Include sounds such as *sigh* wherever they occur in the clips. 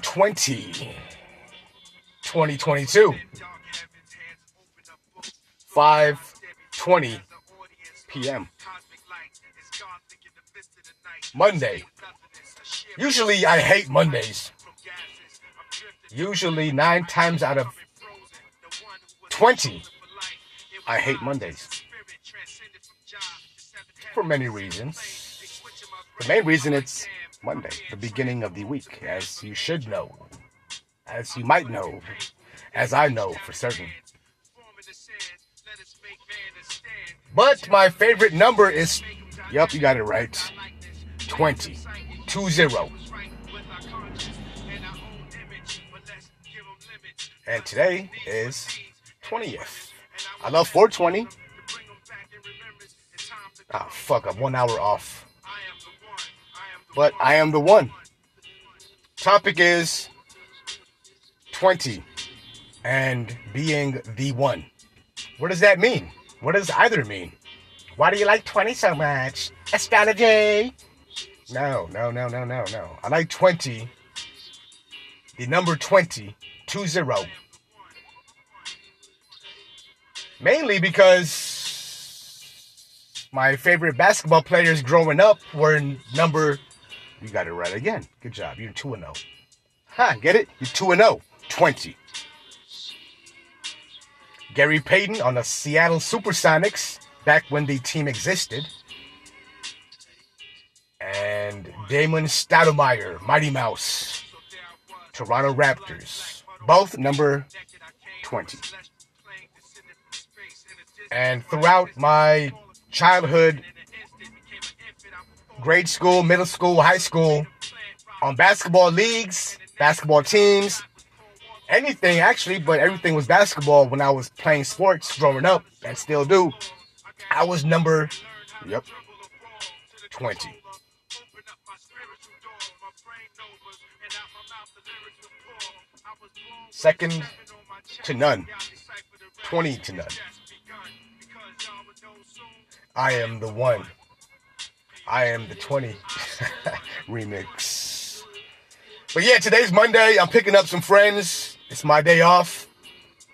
20 2022 5:20 p.m. Monday. Usually I hate Mondays. Usually 9 times out of 20 I hate Mondays. For many reasons. The main reason it's Monday, the beginning of the week, as you should know, as you might know, as I know for certain. But my favorite number is, yep, you got it right, 20, 2 0. And today is 20th. I love 420. Ah, fuck, I'm one hour off but I am the one. Topic is 20 and being the one. What does that mean? What does either mean? Why do you like 20 so much? Astrology? No, no, no, no, no, no. I like 20. The number 20, 2 0. Mainly because my favorite basketball players growing up were in number you got it right again. Good job. You're 2 0. Ha, get it? You're 2 0. 20. Gary Payton on the Seattle Supersonics back when the team existed. And Damon Stoudamire, Mighty Mouse, Toronto Raptors, both number 20. And throughout my childhood grade school, middle school, high school, on basketball leagues, basketball teams, anything actually, but everything was basketball when I was playing sports growing up and still do. I was number, yep, 20. Second to none. 20 to none. I am the one. I am the 20 *laughs* remix. But yeah, today's Monday. I'm picking up some friends. It's my day off.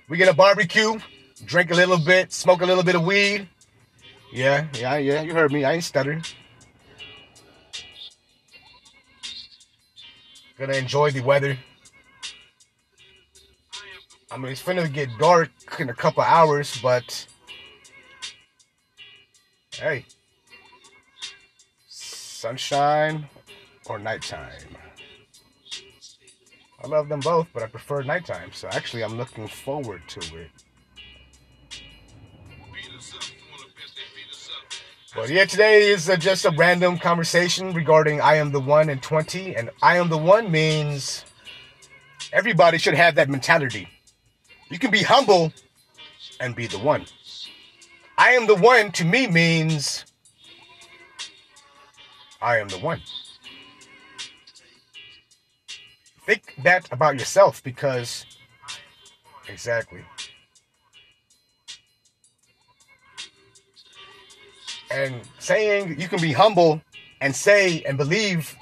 We get a barbecue, drink a little bit, smoke a little bit of weed. Yeah, yeah, yeah. You heard me. I ain't stuttering. Gonna enjoy the weather. I mean, it's finna get dark in a couple hours, but hey, sunshine or nighttime. I love them both, but I prefer nighttime. So actually, I'm looking forward to it. But yeah, today is uh, just a random conversation regarding I am the one and 20. And I am the one means everybody should have that mentality. You can be humble and be the one. I am the one to me means I am the one. Think that about yourself because, exactly. And saying you can be humble and say and believe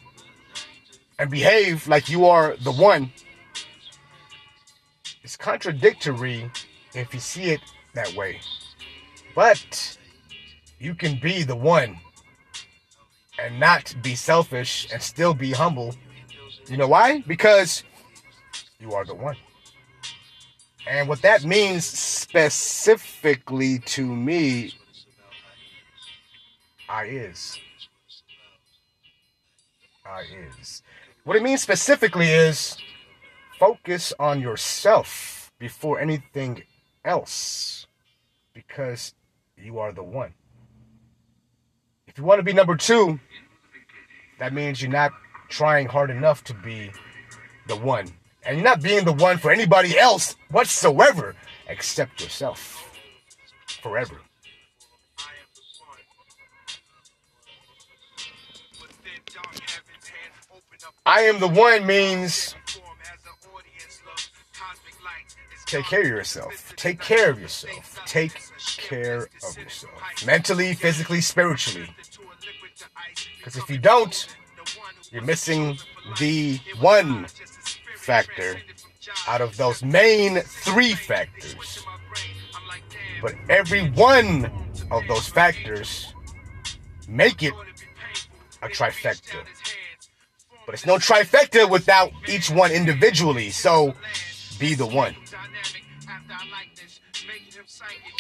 and behave like you are the one is contradictory if you see it that way. But you can be the one and not be selfish and still be humble. You know why? Because you are the one. And what that means specifically to me, I is. I is. What it means specifically is focus on yourself before anything else because you are the one. If you want to be number two, that means you're not trying hard enough to be the one. And you're not being the one for anybody else whatsoever except yourself. Forever. I am the one means take care of yourself. Take care of yourself. Take care of yourself. Mentally, physically, spiritually. Because if you don't, you're missing the one factor out of those main three factors. But every one of those factors make it a trifecta. But it's no trifecta without each one individually. So be the one.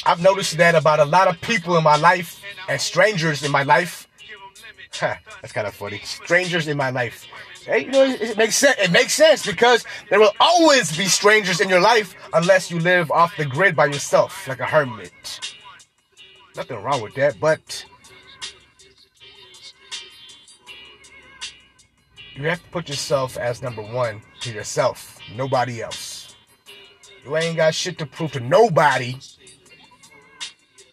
I've noticed that about a lot of people in my life and strangers in my life. *laughs* That's kind of funny. Strangers in my life. Hey, you know, it, it makes sense. It makes sense because there will always be strangers in your life unless you live off the grid by yourself, like a hermit. Nothing wrong with that, but you have to put yourself as number one to yourself, nobody else. You ain't got shit to prove to nobody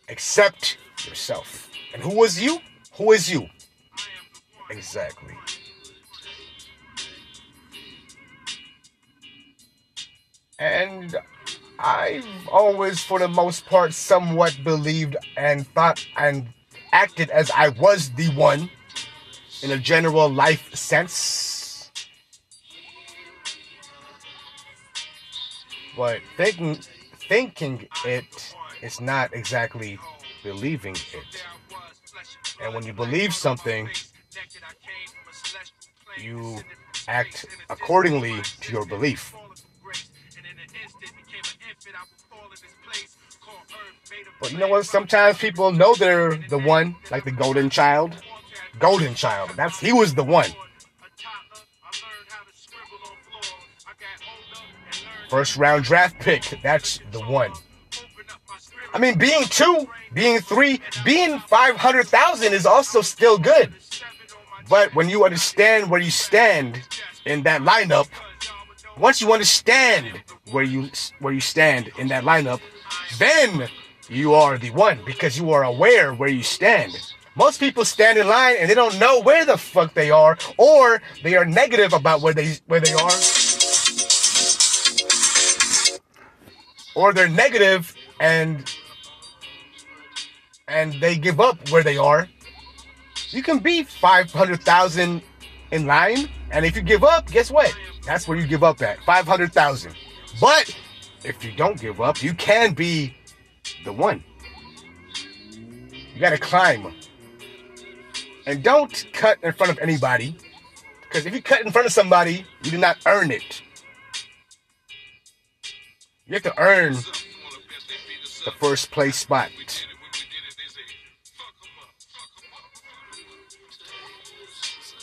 except yourself. And who was you? Who is you? Exactly. And I've always, for the most part, somewhat believed and thought and acted as I was the one in a general life sense. But thinking thinking it is not exactly believing it. And when you believe something, you act accordingly to your belief. But you know what? Sometimes people know they're the one, like the golden child. Golden child. That's he was the one. First round draft pick. That's the one. I mean, being two, being three, being 500,000 is also still good. But when you understand where you stand in that lineup, once you understand where you where you stand in that lineup, then you are the one because you are aware where you stand. Most people stand in line and they don't know where the fuck they are, or they are negative about where they where they are, or they're negative and and they give up where they are. You can be five hundred thousand in line, and if you give up, guess what? That's where you give up at five hundred thousand. But if you don't give up, you can be the one. You gotta climb. And don't cut in front of anybody. Because if you cut in front of somebody, you did not earn it. You have to earn the first place spot.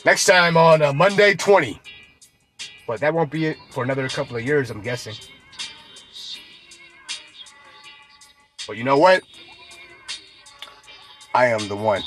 Next time on uh, Monday 20. But that won't be it for another couple of years, I'm guessing. But you know what? I am the one.